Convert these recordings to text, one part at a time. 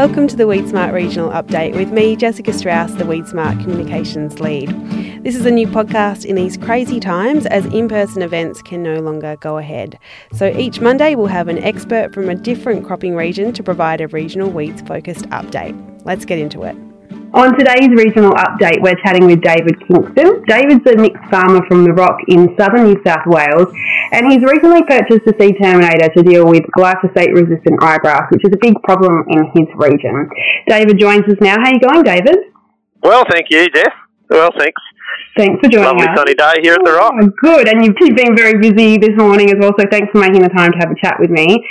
Welcome to the WeedSmart Regional Update with me, Jessica Strauss, the WeedSmart Communications Lead. This is a new podcast in these crazy times as in person events can no longer go ahead. So each Monday we'll have an expert from a different cropping region to provide a regional weeds focused update. Let's get into it. On today's regional update, we're chatting with David Kingston. David's a mixed farmer from the Rock in southern New South Wales, and he's recently purchased a seed terminator to deal with glyphosate resistant ryegrass, which is a big problem in his region. David joins us now. How are you going, David? Well, thank you, Jeff. Well, thanks. Thanks for joining Lovely us. Lovely sunny day here at the Rock. Oh, good, and you've been very busy this morning as well, so thanks for making the time to have a chat with me.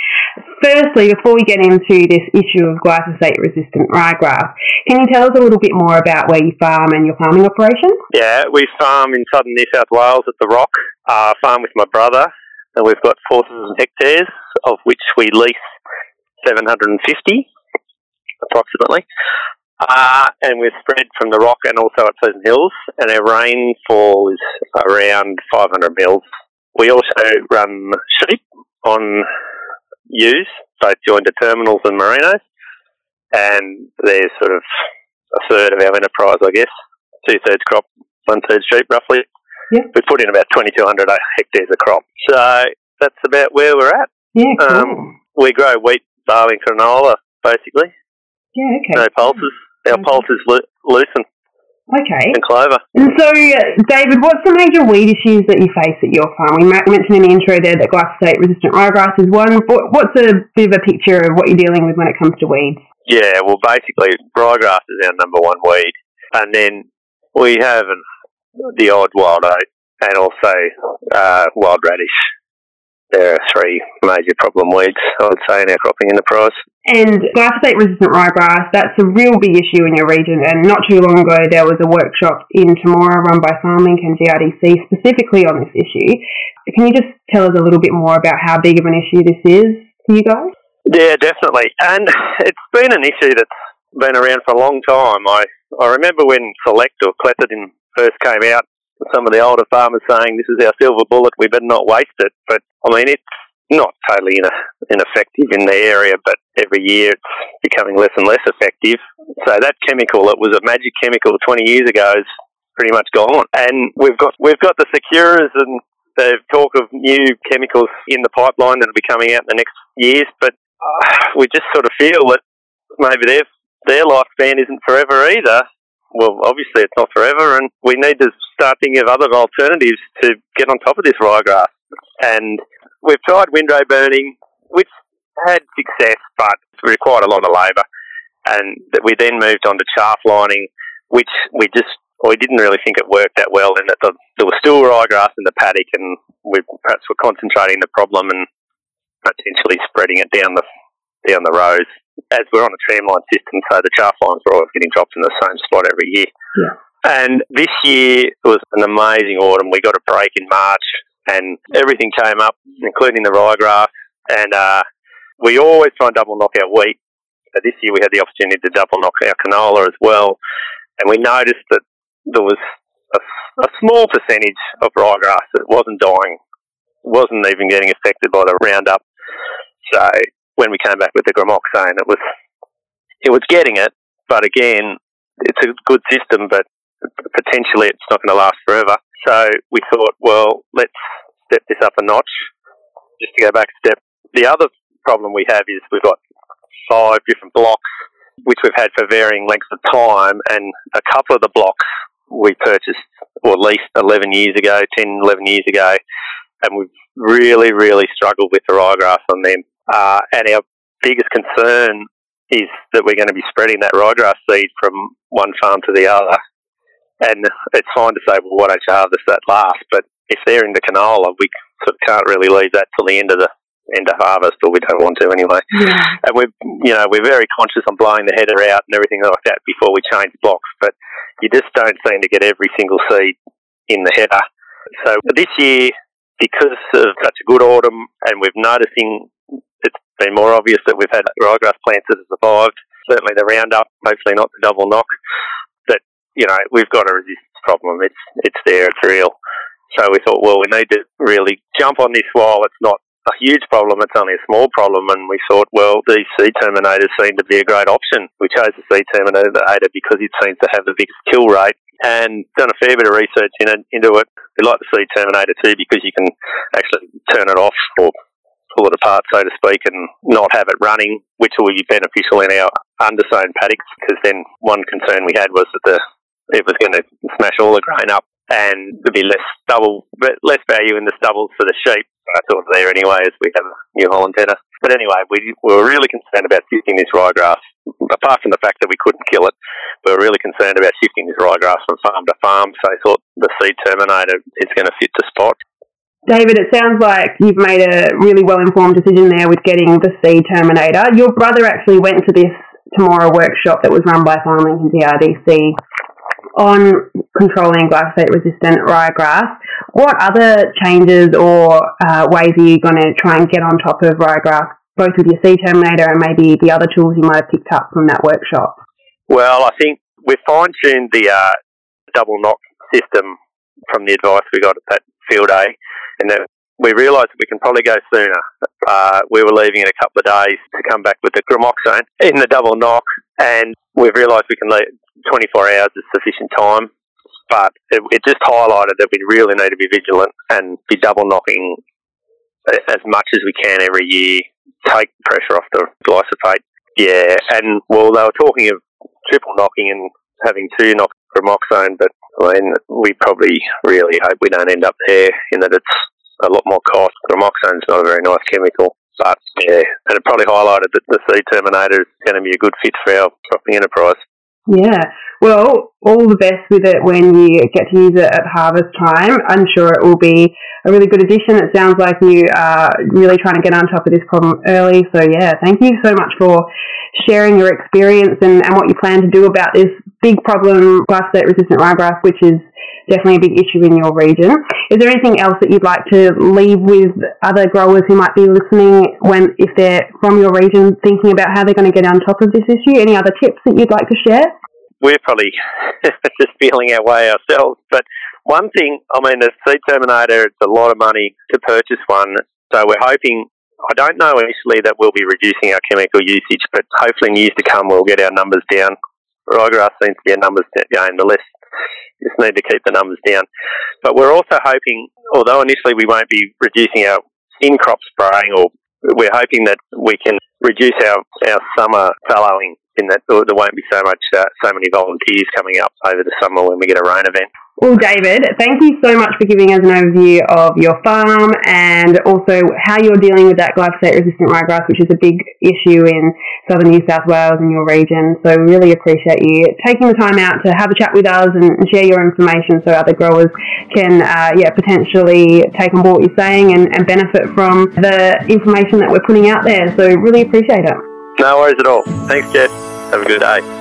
Firstly, before we get into this issue of glyphosate resistant ryegrass, can you tell us a little bit more about where you farm and your farming operation? Yeah, we farm in southern New South Wales at the Rock. Uh, farm with my brother, and we've got 4,000 hectares, of which we lease 750 approximately. Uh, and we're spread from the Rock and also at Pleasant Hills, and our rainfall is around 500 mils. We also run sheep on ewes, both joined to terminals and merinos, and they're sort of a third of our enterprise, I guess. Two thirds crop, one third sheep, roughly. Yeah. We put in about 2,200 hectares of crop. So that's about where we're at. Yeah, cool. Um, we grow wheat, barley, and canola, basically. yeah, okay. No pulses. Our Mhm. pulses lu- lucerne Okay. and clover. And so, uh, David, what's the major weed issues that you face at your farm? We mentioned in the intro there that glyphosate-resistant ryegrass is one. What's a bit of a picture of what you're dealing with when it comes to weeds? Yeah, well, basically, ryegrass is our number one weed, and then we have an, the odd wild oat and also uh, wild radish. There are three major problem weeds, I would say, in our cropping enterprise. And glyphosate-resistant ryegrass, that's a real big issue in your region. And not too long ago, there was a workshop in Temora run by FarmLink and GRDC specifically on this issue. Can you just tell us a little bit more about how big of an issue this is for you guys? Yeah, definitely. And it's been an issue that's been around for a long time. I, I remember when Select or Clethodim first came out, some of the older farmers saying this is our silver bullet, we better not waste it. But I mean, it's not totally ine- ineffective in the area, but every year it's becoming less and less effective. So that chemical, it was a magic chemical 20 years ago, is pretty much gone. And we've got we've got the Sakuras and the talk of new chemicals in the pipeline that will be coming out in the next years, but uh, we just sort of feel that maybe their their lifespan isn't forever either. Well, obviously it's not forever, and we need to start thinking of other alternatives to get on top of this ryegrass. And we've tried windrow burning, which had success, but required a lot of labour. And we then moved on to chaff lining, which we just we didn't really think it worked that well. And that the, there was still ryegrass in the paddock, and we perhaps were concentrating the problem and potentially spreading it down the down the rows. As we're on a tramline system, so the chaff lines are always getting dropped in the same spot every year. Yeah. And this year was an amazing autumn. We got a break in March, and everything came up, including the ryegrass. And uh, we always try and double knock our wheat. But this year we had the opportunity to double knock our canola as well. And we noticed that there was a, a small percentage of ryegrass that wasn't dying, wasn't even getting affected by the Roundup. So when we came back with the gramoxone, it was it was getting it, but again, it's a good system, but potentially it's not going to last forever. So we thought, well, let's step this up a notch. Just to go back a step, the other problem we have is we've got five different blocks, which we've had for varying lengths of time, and a couple of the blocks we purchased or leased 11 years ago, 10, 11 years ago, and we've really, really struggled with the ryegrass on them. Uh, and our biggest concern is that we're going to be spreading that ryegrass seed from one farm to the other. And it's fine to say, well, why don't you harvest that last? But if they're into canola, we sort of can't really leave that till the end of the end of harvest, or we don't want to anyway. Yeah. And we're, you know, we're very conscious on blowing the header out and everything like that before we change blocks. But you just don't seem to get every single seed in the header. So this year, because of such a good autumn, and we're noticing it's been more obvious that we've had ryegrass plants that have survived. Certainly the Roundup, hopefully not the double knock. But you know, we've got a resistance problem. It's it's there. It's real. So we thought, well, we need to really jump on this while it's not a huge problem, it's only a small problem. And we thought, well, these seed terminators seem to be a great option. We chose the seed terminator because it seems to have the biggest kill rate and done a fair bit of research in it, into it. We like the seed terminator too because you can actually turn it off or pull it apart, so to speak, and not have it running, which will be beneficial in our undersown paddocks. Because then one concern we had was that the it was going to smash all the grain up and there'd be less stubble, less value in the stubbles for the sheep. Sort of there anyway, as we have a New Holland header. But anyway, we, we were really concerned about shifting this ryegrass. Apart from the fact that we couldn't kill it, we were really concerned about shifting this ryegrass from farm to farm. So I thought the seed terminator is going to fit the spot. David, it sounds like you've made a really well informed decision there with getting the seed terminator. Your brother actually went to this Temora workshop that was run by Farmlink and GRDC on controlling glyphosate resistant ryegrass, what other changes or uh, ways are you going to try and get on top of ryegrass, both with your seed terminator and maybe the other tools you might have picked up from that workshop? Well, I think we've fine tuned the uh, double knock system from the advice we got at that field day, and that we realised that we can probably go sooner. Uh, we were leaving in a couple of days to come back with the gramoxone in the double knock, and we've realised we can leave 24 hours is sufficient time. But it, it just highlighted that we really need to be vigilant and be double knocking as much as we can every year, take pressure off the glyphosate. Yeah, and well, they were talking of triple knocking and having two knock gramoxone, but I mean, we probably really hope we don't end up there in that it's a lot more cost. Gramoxone's not a very nice chemical. But yeah, and it probably highlighted that the seed terminator is going to be a good fit for our cropping enterprise. Yeah. Well, all the best with it when you get to use it at harvest time. I'm sure it will be a really good addition. It sounds like you are really trying to get on top of this problem early. So, yeah, thank you so much for sharing your experience and, and what you plan to do about this big problem, glyphosate resistant ryegrass, which is definitely a big issue in your region. Is there anything else that you'd like to leave with other growers who might be listening when, if they're from your region, thinking about how they're going to get on top of this issue? Any other tips that you'd like to share? We're probably just feeling our way ourselves, but one thing, I mean, the seed terminator, it's a lot of money to purchase one, so we're hoping I don't know initially that we'll be reducing our chemical usage, but hopefully in years to come we'll get our numbers down. Ryegrass seems to be a numbers game. The less just need to keep the numbers down. But we're also hoping, although initially we won't be reducing our in crop spraying, or we're hoping that we can reduce our, our summer fallowing in that there won't be so much uh, so many volunteers coming up over the summer when we get a rain event. Well, David, thank you so much for giving us an overview of your farm and also how you're dealing with that glyphosate resistant ryegrass, which is a big issue in southern New South Wales and your region. So, we really appreciate you taking the time out to have a chat with us and share your information so other growers can, uh, yeah, potentially take on board what you're saying and, and benefit from the information that we're putting out there. So, really appreciate it. No worries at all. Thanks, Jed. Have a good day.